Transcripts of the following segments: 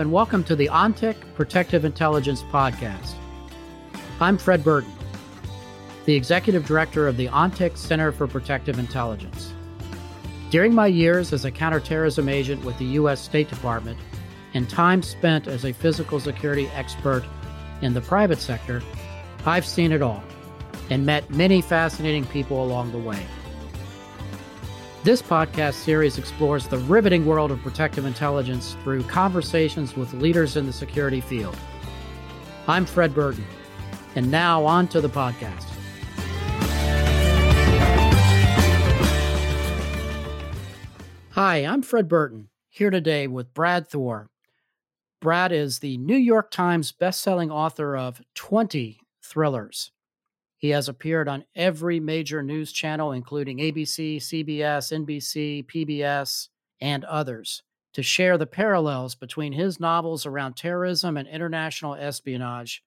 And welcome to the ONTIC Protective Intelligence Podcast. I'm Fred Burton, the Executive Director of the ONTIC Center for Protective Intelligence. During my years as a counterterrorism agent with the U.S. State Department and time spent as a physical security expert in the private sector, I've seen it all and met many fascinating people along the way. This podcast series explores the riveting world of protective intelligence through conversations with leaders in the security field. I'm Fred Burton, and now on to the podcast. Hi, I'm Fred Burton, here today with Brad Thor. Brad is the New York Times bestselling author of 20 thrillers. He has appeared on every major news channel, including ABC, CBS, NBC, PBS, and others, to share the parallels between his novels around terrorism and international espionage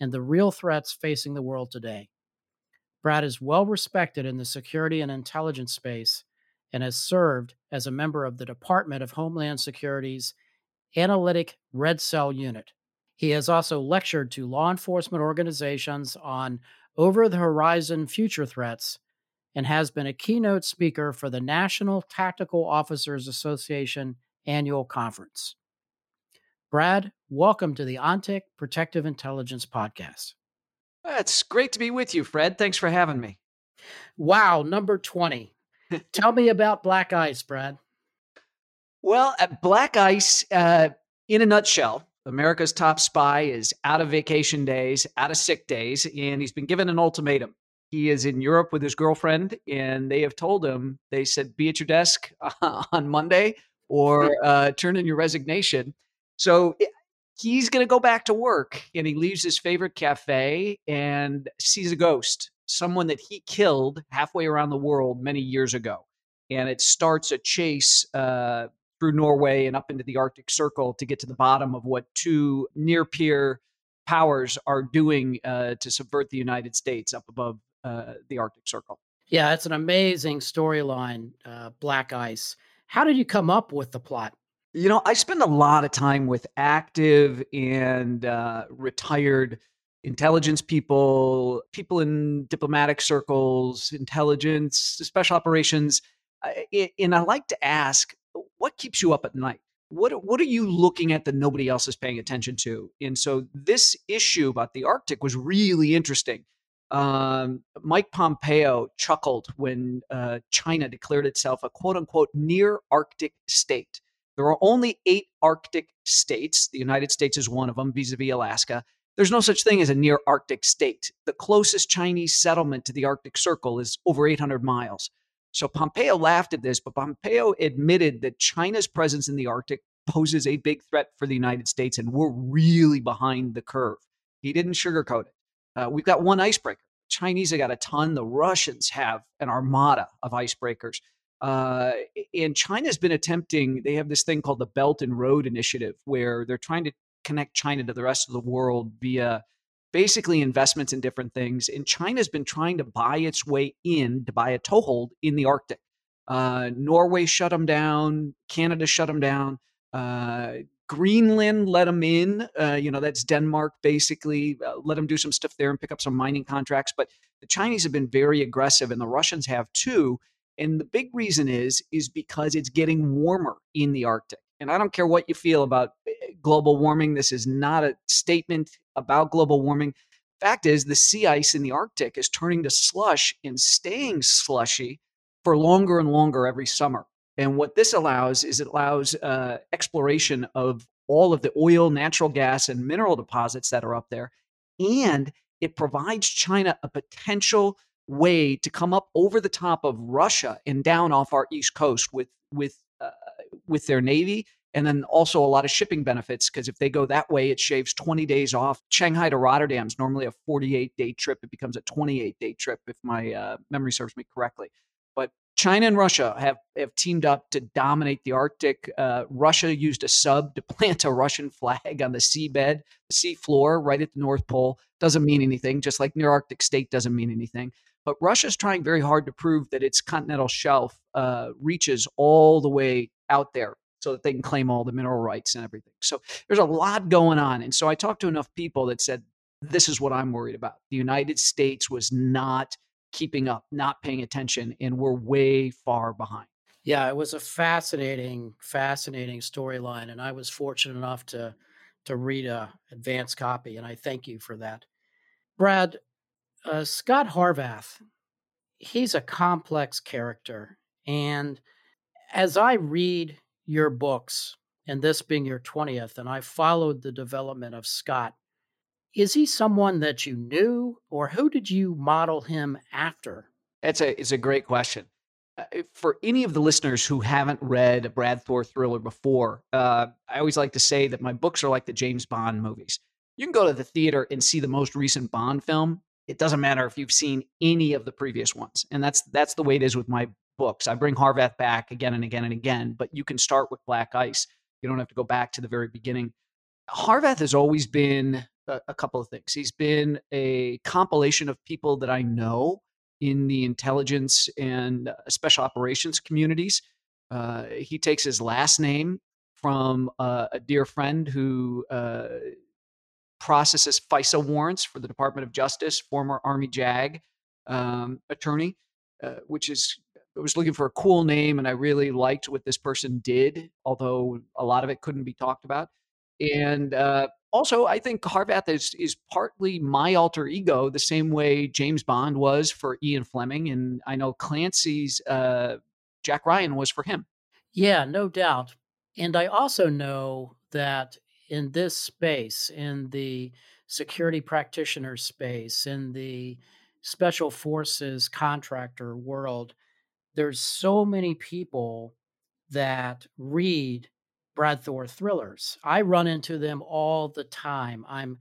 and the real threats facing the world today. Brad is well respected in the security and intelligence space and has served as a member of the Department of Homeland Security's Analytic Red Cell Unit. He has also lectured to law enforcement organizations on over the horizon future threats and has been a keynote speaker for the National Tactical Officers Association annual conference. Brad, welcome to the ONTIC Protective Intelligence Podcast. It's great to be with you, Fred. Thanks for having me. Wow, number 20. Tell me about Black Ice, Brad. Well, Black Ice, uh, in a nutshell, America's top spy is out of vacation days, out of sick days, and he's been given an ultimatum. He is in Europe with his girlfriend, and they have told him, they said, be at your desk on Monday or uh, turn in your resignation. So eh, he's going to go back to work, and he leaves his favorite cafe and sees a ghost, someone that he killed halfway around the world many years ago. And it starts a chase uh, through Norway and up into the Arctic Circle to get to the bottom of what two near peer powers are doing uh, to subvert the United States up above uh, the Arctic Circle. Yeah, it's an amazing storyline, uh, Black Ice. How did you come up with the plot? You know, I spend a lot of time with active and uh, retired intelligence people, people in diplomatic circles, intelligence, special operations. And I like to ask what keeps you up at night? What what are you looking at that nobody else is paying attention to? And so this issue about the Arctic was really interesting. Um, Mike Pompeo chuckled when uh, China declared itself a quote unquote near Arctic state. There are only eight Arctic states. The United States is one of them, vis a vis Alaska. There's no such thing as a near Arctic state. The closest Chinese settlement to the Arctic Circle is over 800 miles. So Pompeo laughed at this, but Pompeo admitted that China's presence in the Arctic poses a big threat for the United States, and we're really behind the curve. He didn't sugarcoat it. Uh, we've got one icebreaker. Chinese have got a ton. The Russians have an armada of icebreakers. Uh, and China's been attempting, they have this thing called the Belt and Road Initiative, where they're trying to connect China to the rest of the world via basically investments in different things. And China's been trying to buy its way in to buy a toehold in the Arctic. Uh, Norway shut them down. Canada shut them down. Uh, Greenland let them in. Uh, you know, that's Denmark basically. Uh, let them do some stuff there and pick up some mining contracts. But the Chinese have been very aggressive, and the Russians have too. And the big reason is is because it's getting warmer in the Arctic. And I don't care what you feel about eh, global warming. This is not a statement about global warming. Fact is, the sea ice in the Arctic is turning to slush and staying slushy for longer and longer every summer. And what this allows is it allows uh, exploration of all of the oil, natural gas, and mineral deposits that are up there. And it provides China a potential way to come up over the top of Russia and down off our east coast with with uh, with their navy and then also a lot of shipping benefits because if they go that way, it shaves 20 days off. Shanghai to Rotterdam is normally a 48 day trip. It becomes a 28 day trip if my uh, memory serves me correctly. But China and Russia have, have teamed up to dominate the Arctic. Uh, Russia used a sub to plant a Russian flag on the seabed, the sea floor, right at the North Pole. Doesn't mean anything, just like near Arctic state doesn't mean anything. But Russia's trying very hard to prove that its continental shelf uh, reaches all the way out there so that they can claim all the mineral rights and everything. So there's a lot going on. And so I talked to enough people that said, this is what I'm worried about. The United States was not keeping up, not paying attention, and we're way far behind. Yeah, it was a fascinating, fascinating storyline, and I was fortunate enough to to read a advanced copy, and I thank you for that. Brad, uh, Scot Harvath, he's a complex character, and as I read your books, and this being your twentieth, and I followed the development of Scot, is he someone that you knew, or who did you model him after? It's a it's a great question. Uh, for any of the listeners who haven't read a Brad Thor thriller before, uh, I always like to say that my books are like the James Bond movies. You can go to the theater and see the most recent Bond film. It doesn't matter if you've seen any of the previous ones, and that's that's the way it is with my books. I bring Harvath back again and again and again, but you can start with Black Ice. You don't have to go back to the very beginning. Harvath has always been a, a couple of things. He's been a compilation of people that I know in the intelligence and uh, special operations communities. Uh, he takes his last name from uh, a dear friend who uh, processes FISA warrants for the Department of Justice, former Army JAG um, attorney, uh, which is was looking for a cool name, and I really liked what this person did, although a lot of it couldn't be talked about. And uh, also, I think Harvath is is partly my alter ego, the same way James Bond was for Ian Fleming, and I know Clancy's uh, Jack Ryan was for him. Yeah, no doubt. And I also know that in this space, in the security practitioner space, in the special forces contractor world, there's so many people that read Brad Thor thrillers. I run into them all the time. I'm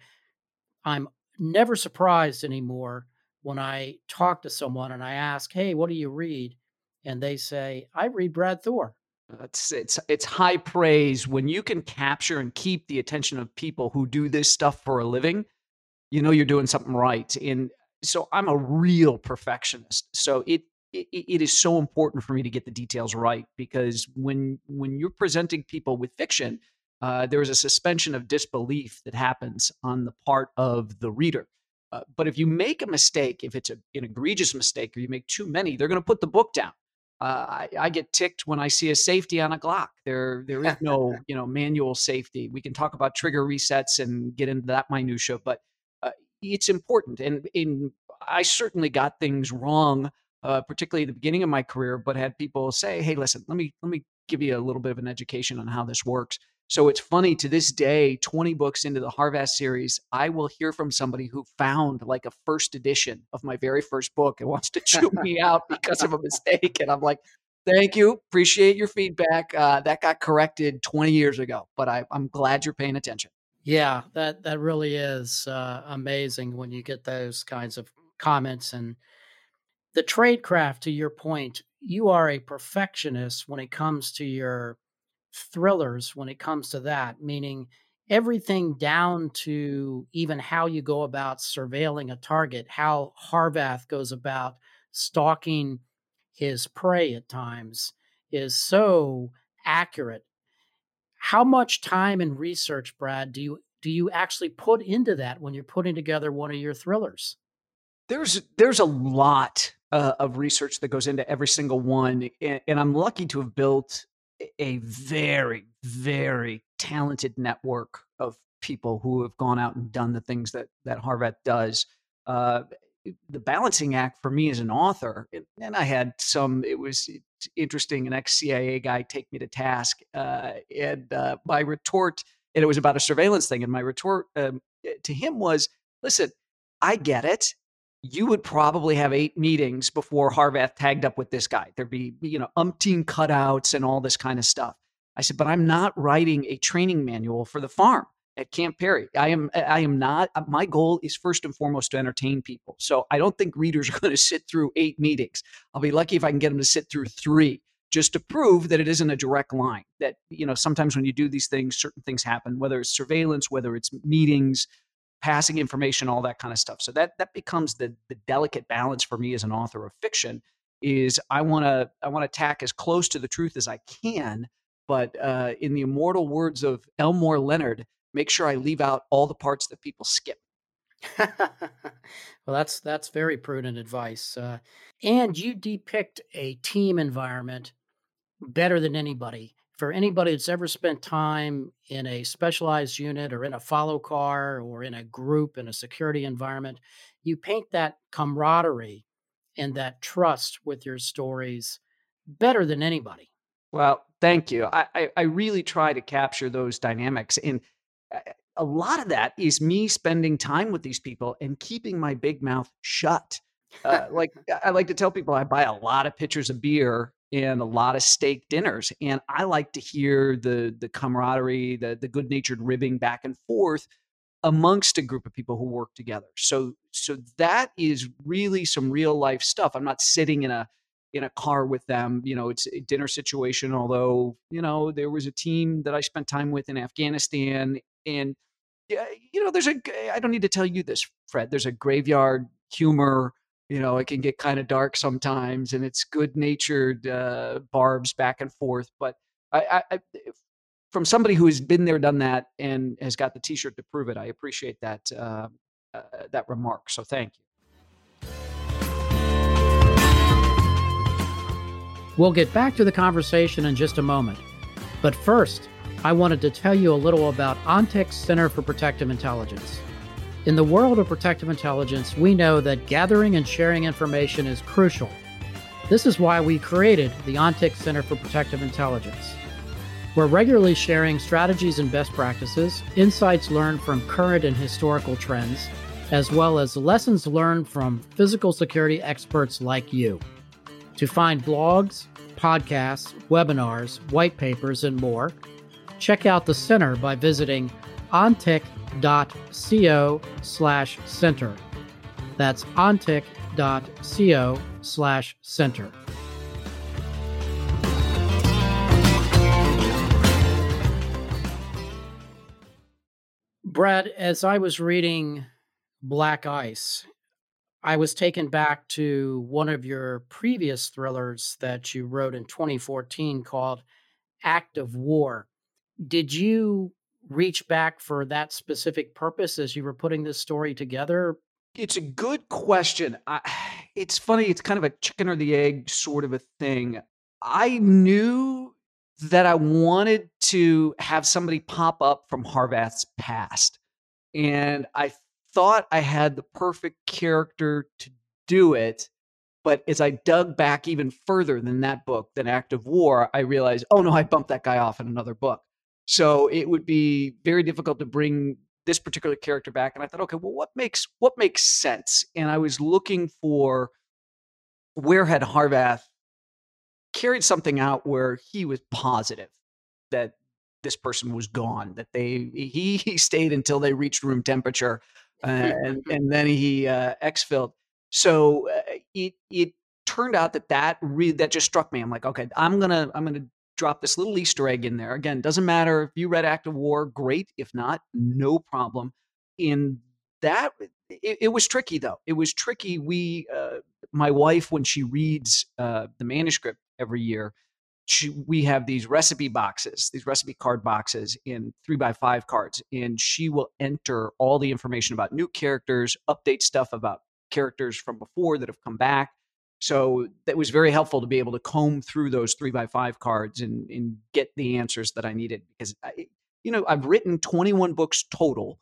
I'm never surprised anymore when I talk to someone and I ask, "Hey, what do you read?" and they say, "I read Brad Thor." It's it's it's high praise when you can capture and keep the attention of people who do this stuff for a living. You know you're doing something right. And so I'm a real perfectionist. So it it, it is so important for me to get the details right because when when you're presenting people with fiction, uh, there is a suspension of disbelief that happens on the part of the reader. Uh, but if you make a mistake, if it's a, an egregious mistake or you make too many, they're going to put the book down. Uh, I, I, get ticked when I see a safety on a Glock. There, there is no, you know, manual safety. We can talk about trigger resets and get into that minutia, but uh, it's important. And in, I certainly got things wrong uh, particularly at the beginning of my career, but had people say, "Hey, listen, let me let me give you a little bit of an education on how this works." So it's funny to this day, 20 books into the Harvath series, I will hear from somebody who found like a first edition of my very first book and wants to chew me out because of a mistake. And I'm like, thank you. Appreciate your feedback. Uh, that got corrected 20 years ago, but I, am glad you're paying attention. Yeah, that, that really is uh, amazing when you get those kinds of comments and the tradecraft to your point you are a perfectionist when it comes to your thrillers when it comes to that meaning everything down to even how you go about surveilling a target how harvath goes about stalking his prey at times is so accurate. How much time and research brad do you do you actually put into that when you're putting together one of your thrillers there's there's a lot uh, of research that goes into every single one, and, and I'm lucky to have built a very very talented network of people who have gone out and done the things that that Harvath does. Uh, the balancing act for me as an author, and I had some. It was interesting. An ex CIA guy take me to task, uh, and uh, my retort, and it was about a surveillance thing. And my retort um, to him was, "Listen, I get it you would probably have eight meetings before Harvath tagged up with this guy. There'd be, you know, umpteen cutouts and all this kind of stuff. I said, but I'm not writing a training manual for the farm at Camp Peary. I am, I am not. Uh, my goal is first and foremost to entertain people. So I don't think readers are going to sit through eight meetings. I'll be lucky if I can get them to sit through three just to prove that it isn't a direct line. That you know, sometimes when you do these things, certain things happen. Whether it's surveillance, whether it's meetings, passing information, all that kind of stuff. So that that becomes the the delicate balance for me as an author of fiction is I want to I want to tack as close to the truth as I can, but uh, in the immortal words of Elmore Leonard, make sure I leave out all the parts that people skip. well, that's that's very prudent advice. Uh, and you depict a team environment better than anybody. For anybody that's ever spent time in a specialized unit or in a follow car or in a group in a security environment, you paint that camaraderie and that trust with your stories better than anybody. Well, thank you. I, I, I really try to capture those dynamics. And uh, a lot of that is me spending time with these people and keeping my big mouth shut. Uh, like I like to tell people, I buy a lot of pitchers of beer and a lot of steak dinners, and I like to hear the the camaraderie, the the good natured ribbing back and forth amongst a group of people who work together. So so that is really some real life stuff. I'm not sitting in a in a car with them. You know, it's a dinner situation. Although you know there was a team that I spent time with in Afghanistan, and you know, there's a I don't need to tell you this, Fred. There's a graveyard humor. You know, it can get kind of dark sometimes, and it's good natured uh, barbs back and forth. But I, I, from somebody who has been there, done that, and has got the T-shirt to prove it, I appreciate that uh, uh, that remark. So thank you. We'll get back to the conversation in just a moment. But first, I wanted to tell you a little about ONTIC's Center for Protective Intelligence. In the world of protective intelligence, we know that gathering and sharing information is crucial. This is why we created the ONTIC Center for Protective Intelligence. We're regularly sharing strategies and best practices, insights learned from current and historical trends, as well as lessons learned from physical security experts like you. To find blogs, podcasts, webinars, white papers, and more, check out the center by visiting ontic.co slash center. That's ontic.co slash center. Brad, as I was reading Black Ice, I was taken back to one of your previous thrillers that you wrote in 2014 called Act of War. Did you reach back for that specific purpose as you were putting this story together? It's a good question. I, it's funny, it's kind of a chicken or the egg sort of a thing. I knew that I wanted to have somebody pop up from Harvath's past. And I thought I had the perfect character to do it. But as I dug back even further than that book, than Act of War, I realized, oh no, I bumped that guy off in another book. So it would be very difficult to bring this particular character back. And I thought, okay, well, what makes what makes sense? And I was looking for where had Harvath carried something out where he was positive that this person was gone, that they he, he stayed until they reached room temperature, uh, and and then he uh, exfilled. So uh, it it turned out that that re- that just struck me. I'm like, okay, I'm gonna I'm gonna drop this little Easter egg in there. Again, doesn't matter if you read Act of War, great. If not, no problem. In that, it, it was tricky though. It was tricky. We, uh, my wife, when she reads uh, the manuscript every year, she, we have these recipe boxes, these recipe card boxes in three by five cards, and she will enter all the information about new characters, update stuff about characters from before that have come back. So that was very helpful to be able to comb through those three by five cards and, and get the answers that I needed because I, you know I've written 21 books total,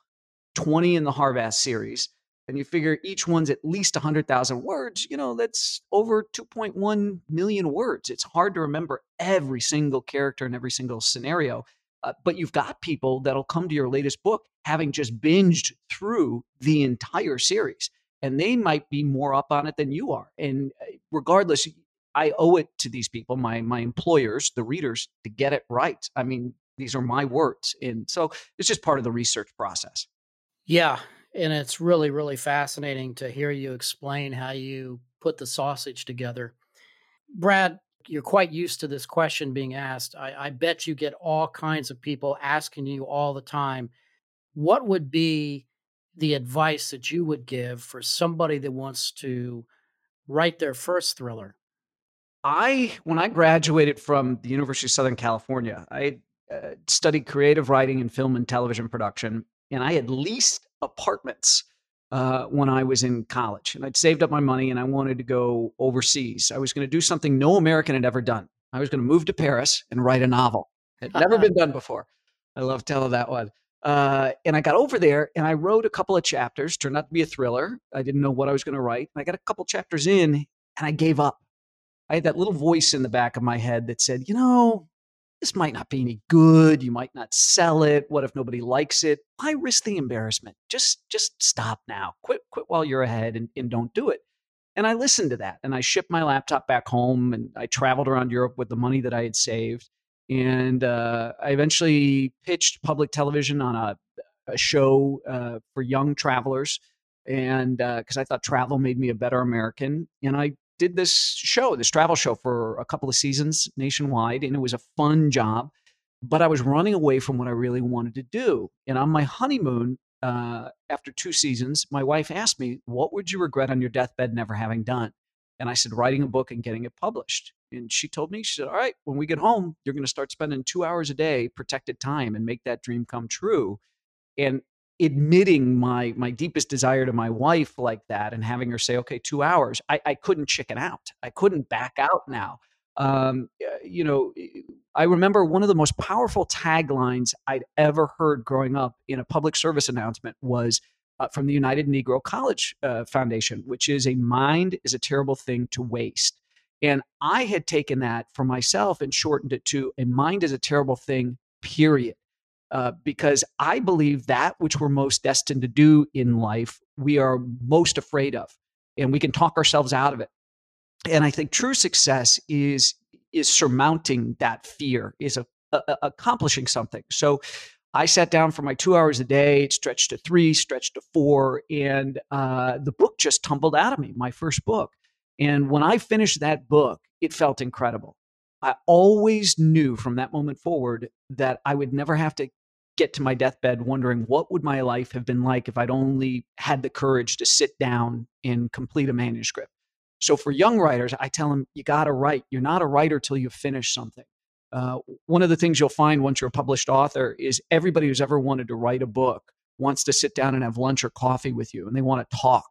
20 in the Harvath series and you figure each one's at least 100,000 words, you know, that's over 2.1 million words. It's hard to remember every single character and every single scenario. Uh, but you've got people that'll come to your latest book having just binged through the entire series, and they might be more up on it than you are. And uh, regardless, I owe it to these people, my my employers, the readers, to get it right. I mean, these are my words, and so it's just part of the research process. Yeah, and it's really really fascinating to hear you explain how you put the sausage together brad you're quite used to this question being asked I, I, bet you get all kinds of people asking you all the time what would be the advice that you would give for somebody that wants to write their first thriller I, when I graduated from the University of Southern California, I uh, studied creative writing and film and television production, and I had leased apartments uh, when I was in college. And I'd saved up my money and I wanted to go overseas. I was going to do something no American had ever done. I was going to move to Paris and write a novel. It had never been done before. I love telling that one. Uh, and I got over there and I wrote a couple of chapters, turned out to be a thriller. I didn't know what I was going to write. I got a couple chapters in and I gave up. I had that little voice in the back of my head that said, you know, this might not be any good. You might not sell it. What if nobody likes it? Why risk the embarrassment? Just just stop now. Quit quit while you're ahead and, and don't do it. And I listened to that and I shipped my laptop back home and I traveled around Europe with the money that I had saved. And uh, I eventually pitched public television on a, a show uh, for young travelers. And because uh, I thought travel made me a better American. And I did this show, this travel show for a couple of seasons nationwide, and it was a fun job. But I was running away from what I really wanted to do. And on my honeymoon, uh, after two seasons, my wife asked me, What would you regret on your deathbed never having done? And I said, Writing a book and getting it published. And she told me, She said, All right, when we get home, you're going to start spending two hours a day, protected time, and make that dream come true. And admitting my my deepest desire to my wife like that and having her say okay two hours i, I couldn't chicken out i couldn't back out now um, you know i remember one of the most powerful taglines i'd ever heard growing up in a public service announcement was uh, from the united negro college uh, foundation which is a mind is a terrible thing to waste and i had taken that for myself and shortened it to a mind is a terrible thing period uh, because I believe that which we're most destined to do in life, we are most afraid of, and we can talk ourselves out of it. And I think true success is is surmounting that fear, is a, a, accomplishing something. So I sat down for my two hours a day, it stretched to three, stretched to four, and uh, the book just tumbled out of me, my first book. And when I finished that book, it felt incredible. I always knew from that moment forward that I would never have to get to my deathbed wondering what would my life have been like if I'd only had the courage to sit down and complete a manuscript. So for young writers, I tell them you got to write. You're not a writer till you finish something. Uh, one of the things you'll find once you're a published author is everybody who's ever wanted to write a book wants to sit down and have lunch or coffee with you, and they want to talk.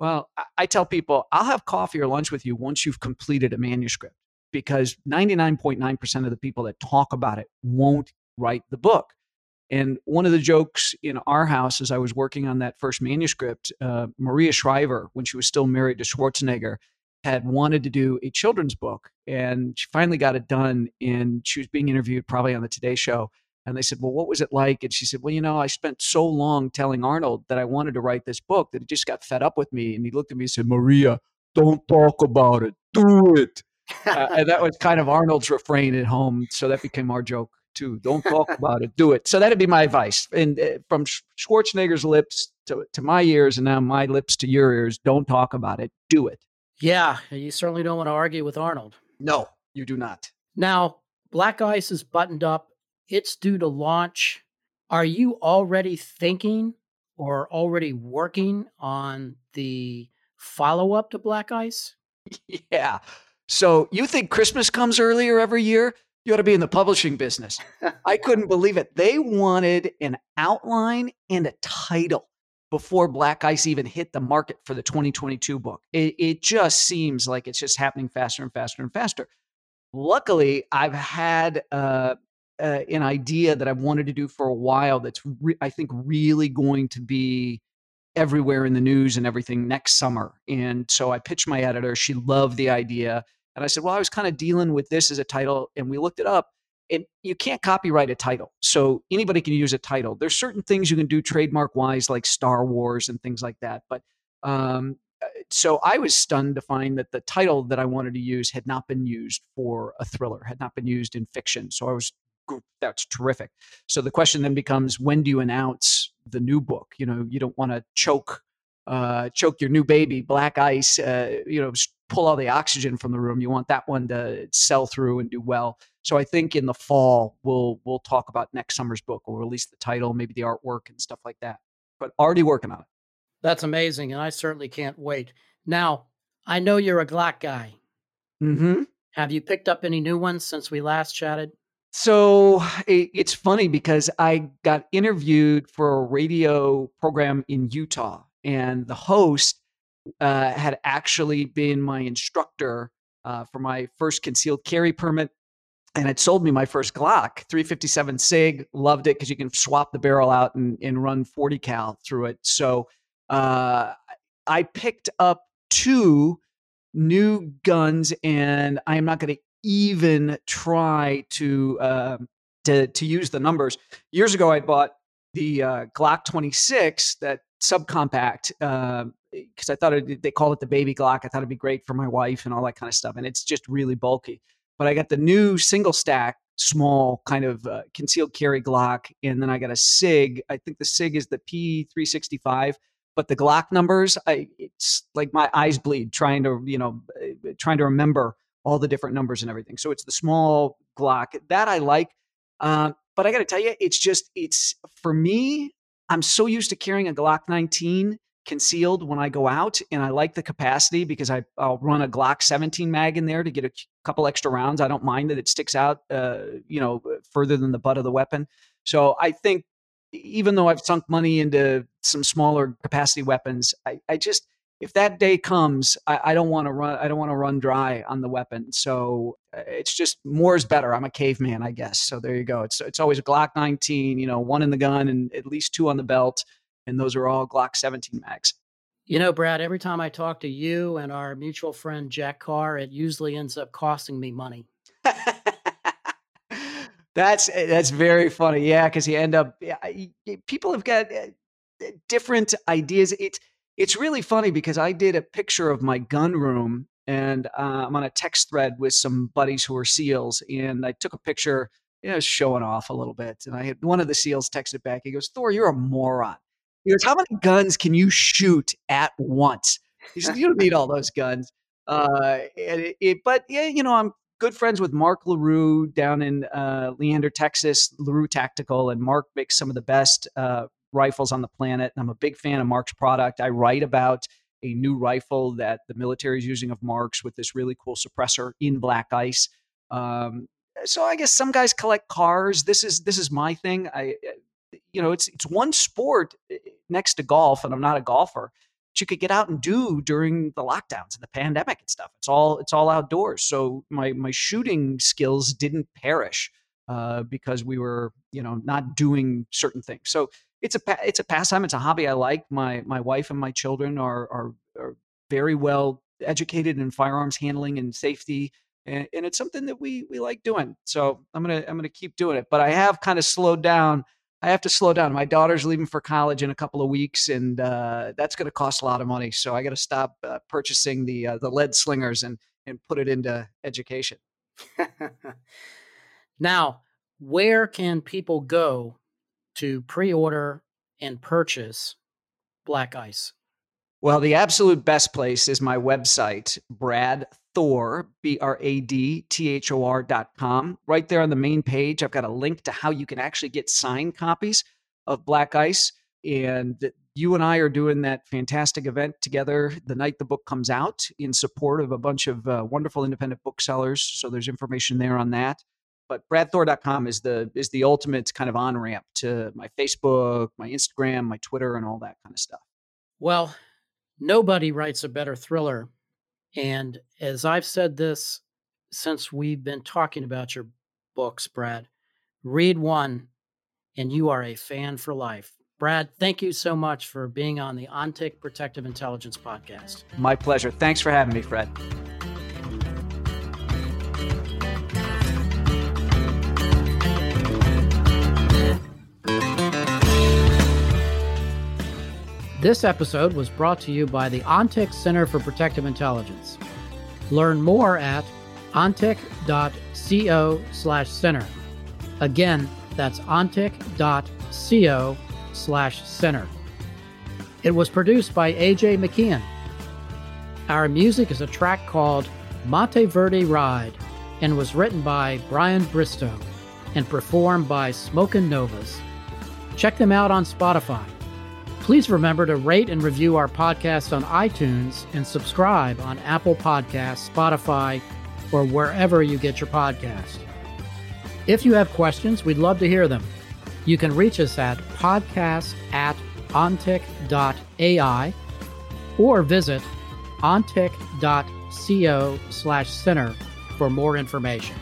Well, I, tell people I'll have coffee or lunch with you once you've completed a manuscript because 99.9% of the people that talk about it won't write the book. And one of the jokes in our house as I was working on that first manuscript, uh, Maria Shriver, when she was still married to Schwarzenegger, had wanted to do a children's book. And she finally got it done. And she was being interviewed probably on the Today Show. And they said, Well, what was it like? And she said, Well, you know, I spent so long telling Arnold that I wanted to write this book that he just got fed up with me. And he looked at me and said, Maria, don't talk about it, do it. uh, and that was kind of Arnold's refrain at home. So that became our joke too. Don't talk about it, do it. So that'd be my advice. And uh, from Schwarzenegger's lips to, to my ears, and now my lips to your ears, don't talk about it, do it. Yeah, you certainly don't want to argue with Arnold. No, you do not. Now, Black Ice is buttoned up. It's due to launch. Are you already thinking or already working on the follow up to Black Ice? Yeah. So you think Christmas comes earlier every year? you ought to be in the publishing business. I couldn't believe it. They wanted an outline and a title before Black Ice even hit the market for the 2022 book. It, it just seems like it's just happening faster and faster and faster. Luckily, I've had uh, uh, an idea that I've wanted to do for a while that's, re- I think, really going to be everywhere in the news and everything next summer. And so I pitched my editor. She loved the idea. And I said, well, I was kind of dealing with this as a title. And we looked it up. And you can't copyright a title. So anybody can use a title. There's certain things you can do trademark wise, like Star Wars and things like that. But um, uh, so I was stunned to find that the title that I wanted to use had not been used for a thriller, had not been used in fiction. So I was that's terrific. So the question then becomes when do you announce the new book? You know, you don't want to choke uh, choke your new baby, black ice, uh, you know, pull all the oxygen from the room. You want that one to sell through and do well. So I think in the fall we'll we'll talk about next summer's book. We'll release the title, maybe the artwork and stuff like that. But already working on it. That's amazing, and I certainly can't wait. Now I know you're a Glock guy. Mm-hmm. Have you picked up any new ones since we last chatted? So it, it's funny because I got interviewed for a radio program in Utah, and the host uh, had actually been my instructor uh, for my first concealed carry permit and had sold me my first Glock 357 SIG. Loved it because you can swap the barrel out and, and run 40 cal through it. So uh, I picked up two new guns, and I am not going to even try to uh, to to use the numbers. Years ago, I bought the uh, Glock 26, that subcompact, because uh, I thought it, they call it the baby Glock. I thought it'd be great for my wife and all that kind of stuff, and it's just really bulky. But I got the new single stack, small kind of uh, concealed carry Glock, and then I got a Sig. I think the Sig is the P365 but the Glock numbers, I, it's like my eyes bleed trying to, you know, trying to remember all the different numbers and everything. So it's the small Glock that I like. Uh, but I got to tell you, it's just, it's for me, I'm so used to carrying a Glock 19 concealed when I go out, and I like the capacity because I, will run a Glock 17 mag in there to get a couple extra rounds. I don't mind that it sticks out, uh, you know, further than the butt of the weapon. So I think even though I've sunk money into some smaller capacity weapons, I, I just if that day comes, I, I don't want to run. I don't want to run dry on the weapon. So uh, it's just more is better. I'm a caveman, I guess. So there you go. It's it's always a Glock 19, you know, one in the gun and at least two on the belt, and those are all Glock 17 mags. You know, Brad. Every time I talk to you and our mutual friend Jack Carr, it usually ends up costing me money. That's eh, that's very funny. Yeah, because you end up yeah, people have got eh, eh, different ideas. It's it's really funny because I did a picture of my gun room and uh, I'm on a text thread with some buddies who are SEALs, and I took a picture, you know, showing off a little bit. And I had one of the SEALs texted back. He goes, "Thor, you're a moron." He goes, "How many guns can you shoot at once?" He said, "You don't need all those guns." Uh, it, it, but yeah, you know, I'm good friends with Mark LaRue down in uh, Leander, Texas, LaRue Tactical, and Mark makes some of the best uh, rifles on the planet. I'm a big fan of Mark's product. I write about a new rifle that the military is using of Mark's with this really cool suppressor in black ice. Um, so I guess some guys collect cars. This is this is my thing. I, you know, it's it's one sport eh, next to golf, and I'm not a golfer but you could get out and do during the lockdowns and the pandemic and stuff. It's all it's all outdoors. So my my shooting skills didn't perish uh, because we were you know not doing certain things. So it's a it's a pastime. It's a hobby I like. My my wife and my children are are, are very well educated in firearms handling and safety. And, and it's something that we we like doing. So I'm gonna I'm gonna keep doing it. But I have kind of slowed down I have to slow down. My daughter's leaving for college in a couple of weeks, and uh, that's going to cost a lot of money. So I got to stop uh, purchasing the uh, the lead slingers and and put it into education. now, where can people go to pre-order and purchase Black Ice? Well, the absolute best place is my website, Brad Thor, B R A D T H O R dot com. Right there on the main page, I've got a link to how you can actually get signed copies of Black Ice. And you and I are doing that fantastic event together the night the book comes out in support of a bunch of uh, wonderful independent booksellers. So there's information there on that. But bradthor.com is the is the ultimate kind of on ramp to my Facebook, my Instagram, my Twitter, and all that kind of stuff. Well, nobody writes a better thriller and as I've said this since we've been talking about your books, Brad, read one and you are a fan for life. Brad, thank you so much for being on the ONTIC Protective Intelligence podcast. My pleasure. Thanks for having me, Fred. This episode was brought to you by the ONTIC Center for Protective Intelligence. Learn more at ontic.co slash center. Again, that's ontic.co slash center. It was produced by AJ McKeon. Our music is a track called Monteverde Ride and was written by Brian Bristow and performed by Smokin' Novas. Check them out on Spotify. Please remember to rate and review our podcast on iTunes and subscribe on Apple Podcasts, Spotify, or wherever you get your podcast. If you have questions, we'd love to hear them. You can reach us at podcast at ontic.ai or visit ontic.co slash center for more information.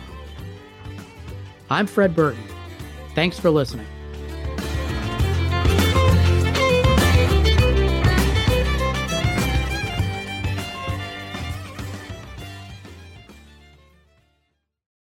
I'm Fred Burton. Thanks for listening.